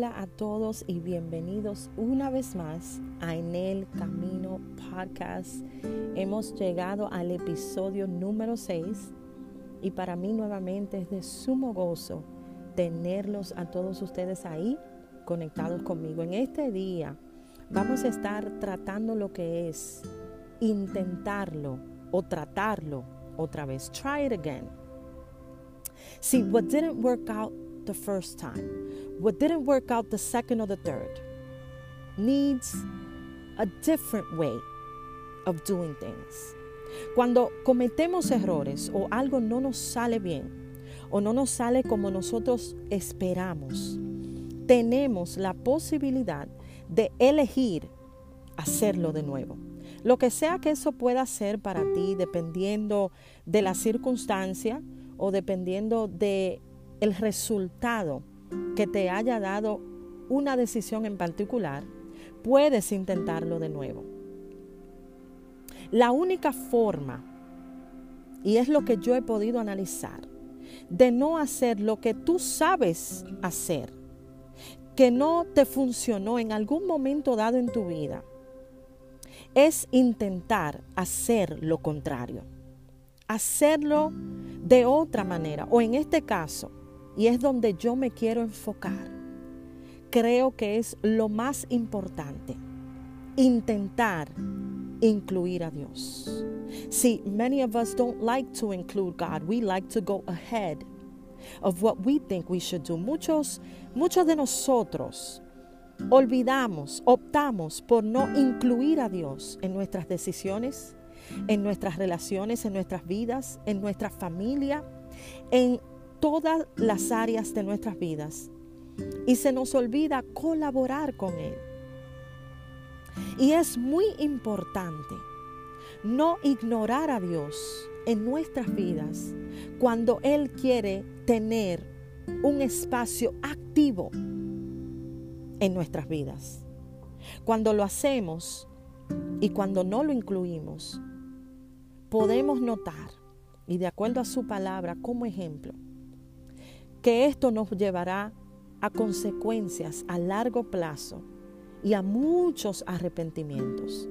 Hola a todos y bienvenidos una vez más a En el Camino Podcast. Hemos llegado al episodio número 6 y para mí nuevamente es de sumo gozo tenerlos a todos ustedes ahí conectados conmigo. En este día vamos a estar tratando lo que es intentarlo o tratarlo otra vez. Try it again. See, what didn't work out the first time, what didn't work out the second or the third, needs a different way of doing things. Cuando cometemos errores o algo no nos sale bien o no nos sale como nosotros esperamos, tenemos la posibilidad de elegir hacerlo de nuevo. Lo que sea que eso pueda ser para ti, dependiendo de la circunstancia o dependiendo de el resultado que te haya dado una decisión en particular, puedes intentarlo de nuevo. La única forma, y es lo que yo he podido analizar, de no hacer lo que tú sabes hacer, que no te funcionó en algún momento dado en tu vida, es intentar hacer lo contrario, hacerlo de otra manera, o en este caso, y es donde yo me quiero enfocar, creo que es lo más importante, intentar incluir a Dios. See, many of us don't like to include God. We like to go ahead of what we think we should do. Muchos, muchos de nosotros olvidamos, optamos por no incluir a Dios en nuestras decisiones, en nuestras relaciones, en nuestras vidas, en nuestra familia, en todas las áreas de nuestras vidas. Y se nos olvida colaborar con Él. Y es muy importante no ignorar a Dios en nuestras vidas cuando Él quiere tener un espacio activo en nuestras vidas. Cuando lo hacemos y cuando no lo incluimos, podemos notar, y de acuerdo a su palabra como ejemplo, que esto nos llevará a consecuencias a largo plazo y a muchos arrepentimientos.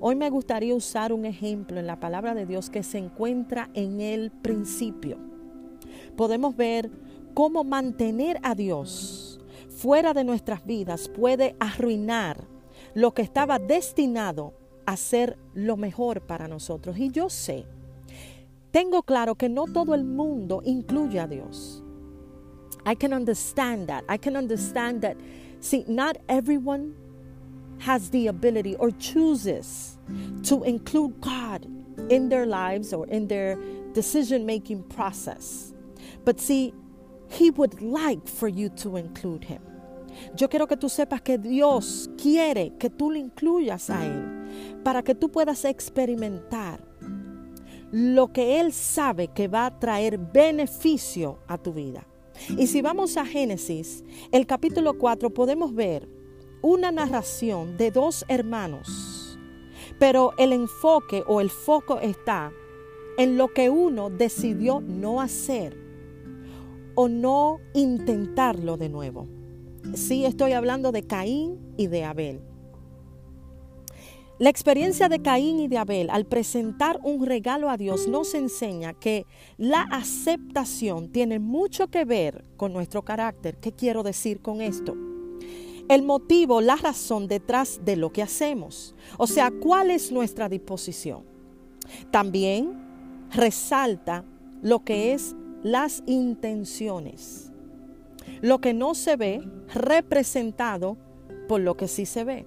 Hoy me gustaría usar un ejemplo en la palabra de Dios que se encuentra en el principio. Podemos ver cómo mantener a Dios fuera de nuestras vidas puede arruinar lo que estaba destinado a ser lo mejor para nosotros. Y yo sé, tengo claro que no todo el mundo incluye a Dios. I can understand that. I can understand that. See, not everyone has the ability or chooses to include God in their lives or in their decision making process. But see, He would like for you to include Him. Yo quiero que tú sepas que Dios quiere que tú le incluyas a Él para que tú puedas experimentar lo que Él sabe que va a traer beneficio a tu vida. Y si vamos a Génesis, el capítulo 4, podemos ver una narración de dos hermanos, pero el enfoque o el foco está en lo que uno decidió no hacer o no intentarlo de nuevo. Sí, estoy hablando de Caín y de Abel. La experiencia de Caín y de Abel al presentar un regalo a Dios nos enseña que la aceptación tiene mucho que ver con nuestro carácter. ¿Qué quiero decir con esto? El motivo, la razón detrás de lo que hacemos. O sea, ¿cuál es nuestra disposición? También resalta lo que es las intenciones. Lo que no se ve representado por lo que sí se ve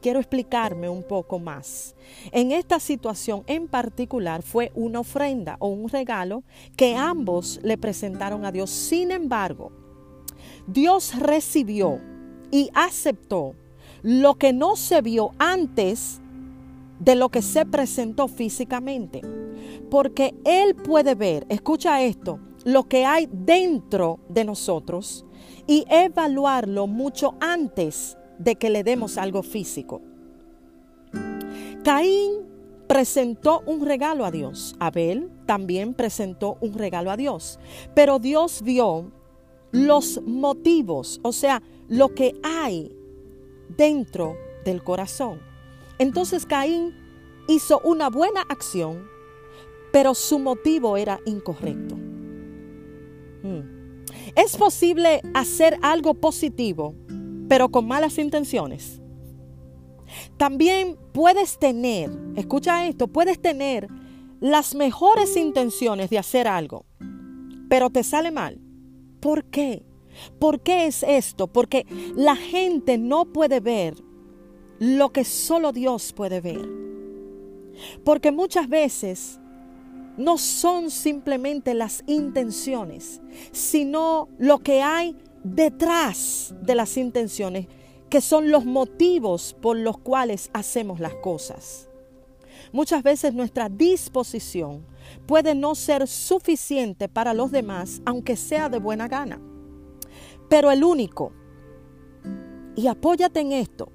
quiero explicarme un poco más. En esta situación en particular fue una ofrenda o un regalo que ambos le presentaron a Dios. Sin embargo, Dios recibió y aceptó lo que no se vio antes de lo que se presentó físicamente. Porque Él puede ver, escucha esto, lo que hay dentro de nosotros y evaluarlo mucho antes de que le demos algo físico. Caín presentó un regalo a Dios. Abel también presentó un regalo a Dios. Pero Dios vio los motivos, o sea, lo que hay dentro del corazón. Entonces Caín hizo una buena acción, pero su motivo era incorrecto. Hmm. Es posible hacer algo positivo, pero con malas intenciones. También puedes tener, escucha esto, puedes tener las mejores intenciones de hacer algo, pero te sale mal. ¿Por qué? ¿Por qué es esto? Porque la gente no puede ver lo que solo Dios puede ver. Porque muchas veces no son simplemente las intenciones, sino lo que hay detrás de las intenciones, que son los motivos por los cuales hacemos las cosas. Muchas veces nuestra disposición puede no ser suficiente para los demás, aunque sea de buena gana. Pero el único, y apóyate en esto,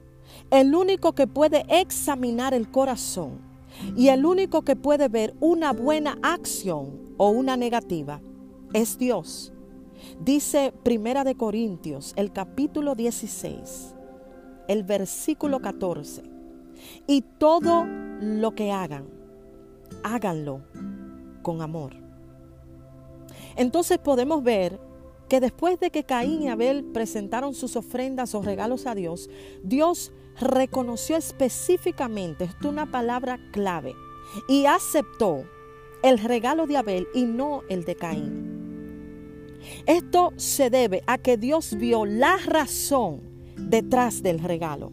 el único que puede examinar el corazón y el único que puede ver una buena acción o una negativa es Dios. Dice Primera de Corintios, el capítulo 16, el versículo 14. Y todo lo que hagan, háganlo con amor. Entonces podemos ver que después de que Caín y Abel presentaron sus ofrendas o regalos a Dios, Dios reconoció específicamente, esto es una palabra clave, y aceptó el regalo de Abel y no el de Caín. Esto se debe a que Dios vio la razón detrás del regalo,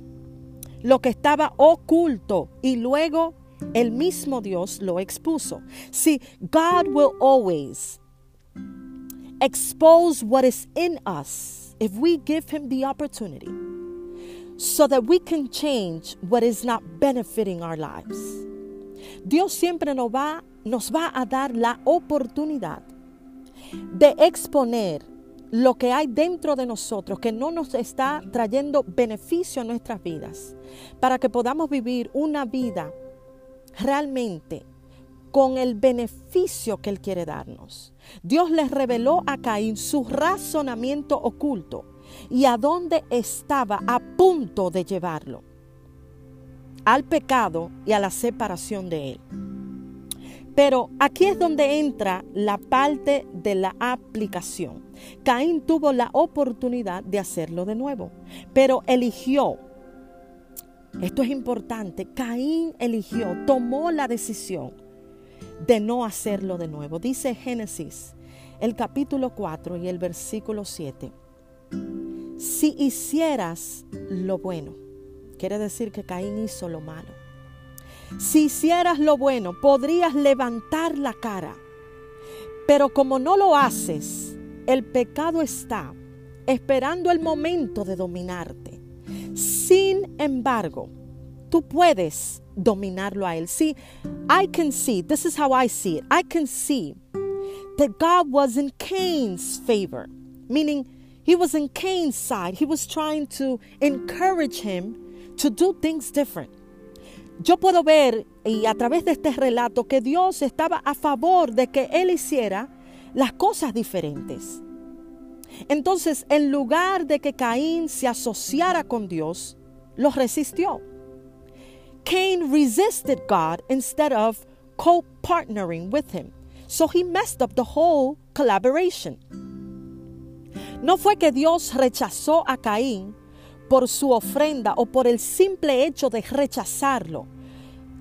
lo que estaba oculto y luego el mismo Dios lo expuso. See, God will always expose what is in us if we give Him the opportunity so that we can change what is not benefiting our lives. Dios siempre nos va, nos va a dar la oportunidad de exponer lo que hay dentro de nosotros que no nos está trayendo beneficio a nuestras vidas, para que podamos vivir una vida realmente con el beneficio que Él quiere darnos. Dios les reveló a Caín su razonamiento oculto y a dónde estaba a punto de llevarlo. Al pecado y a la separación de Él. Pero aquí es donde entra la parte de la aplicación. Caín tuvo la oportunidad de hacerlo de nuevo, pero eligió esto es importante. Caín eligió, tomó la decisión de no hacerlo de nuevo. Dice Génesis, el capítulo 4 y el versículo 7. Si hicieras lo bueno, quiere decir que Caín hizo lo malo. Si hicieras lo bueno, podrías levantar la cara. Pero como no lo haces, el pecado está esperando el momento de dominarte. Sin embargo, tú puedes dominarlo a él. See, I can see, this is how I see it. I can see that God was in Cain's favor, meaning he was in Cain's side. He was trying to encourage him to do things different. Yo puedo ver y a través de este relato que Dios estaba a favor de que él hiciera las cosas diferentes. Entonces, en lugar de que Caín se asociara con Dios, lo resistió. Cain resisted God instead of co-partnering with him. So he messed up the whole collaboration. No fue que Dios rechazó a Caín por su ofrenda o por el simple hecho de rechazarlo.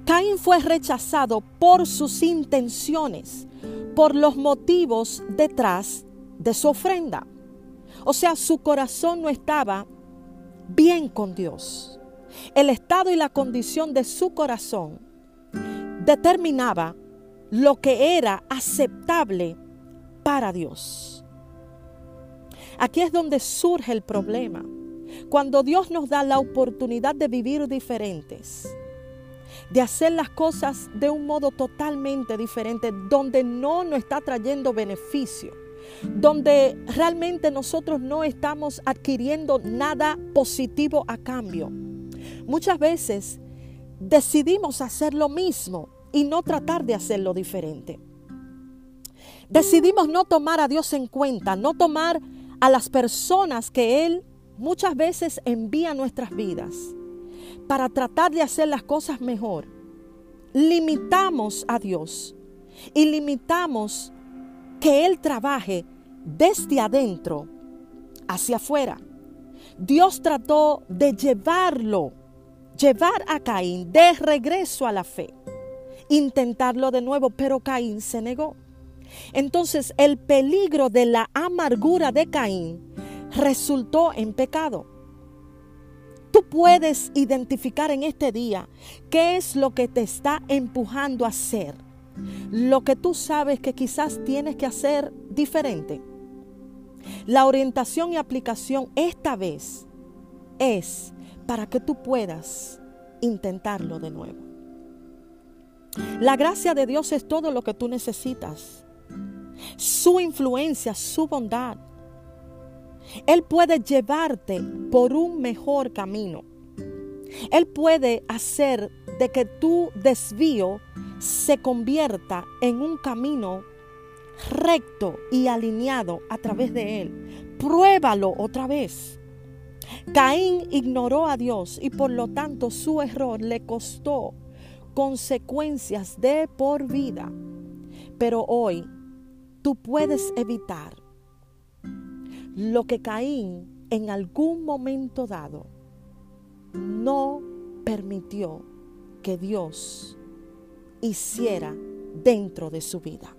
Caín fue rechazado por sus intenciones, por los motivos detrás de su ofrenda. O sea, su corazón no estaba bien con Dios. El estado y la condición de su corazón determinaba lo que era aceptable para Dios. Aquí es donde surge el problema. Cuando Dios nos da la oportunidad de vivir diferentes, de hacer las cosas de un modo totalmente diferente, donde no nos está trayendo beneficio, donde realmente nosotros no estamos adquiriendo nada positivo a cambio. Muchas veces decidimos hacer lo mismo y no tratar de hacerlo diferente. Decidimos no tomar a Dios en cuenta, no tomar a las personas que Él muchas veces envía nuestras vidas para tratar de hacer las cosas mejor, limitamos a Dios y limitamos que Él trabaje desde adentro hacia afuera. Dios trató de llevarlo, llevar a Caín de regreso a la fe, intentarlo de nuevo, pero Caín se negó. Entonces el peligro de la amargura de Caín resultó en pecado. Tú puedes identificar en este día qué es lo que te está empujando a hacer, lo que tú sabes que quizás tienes que hacer diferente. La orientación y aplicación esta vez es para que tú puedas intentarlo de nuevo. La gracia de Dios es todo lo que tú necesitas. Su influencia, su bondad. Él puede llevarte por un mejor camino. Él puede hacer de que tu desvío se convierta en un camino recto y alineado a través de Él. Pruébalo otra vez. Caín ignoró a Dios y por lo tanto su error le costó consecuencias de por vida. Pero hoy tú puedes evitar lo que Caín en algún momento dado no permitió que Dios hiciera dentro de su vida.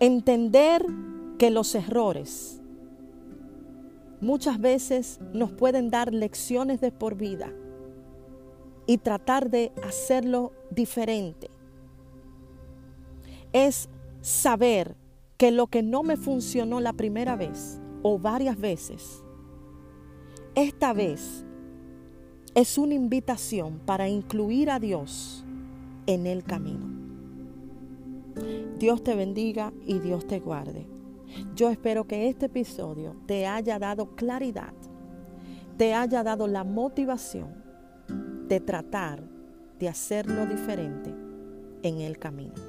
Entender que los errores muchas veces nos pueden dar lecciones de por vida y tratar de hacerlo diferente. Es saber que lo que no me funcionó la primera vez o varias veces, esta vez es una invitación para incluir a Dios en el camino. Dios te bendiga y Dios te guarde. Yo espero que este episodio te haya dado claridad, te haya dado la motivación de tratar de hacerlo diferente en el camino.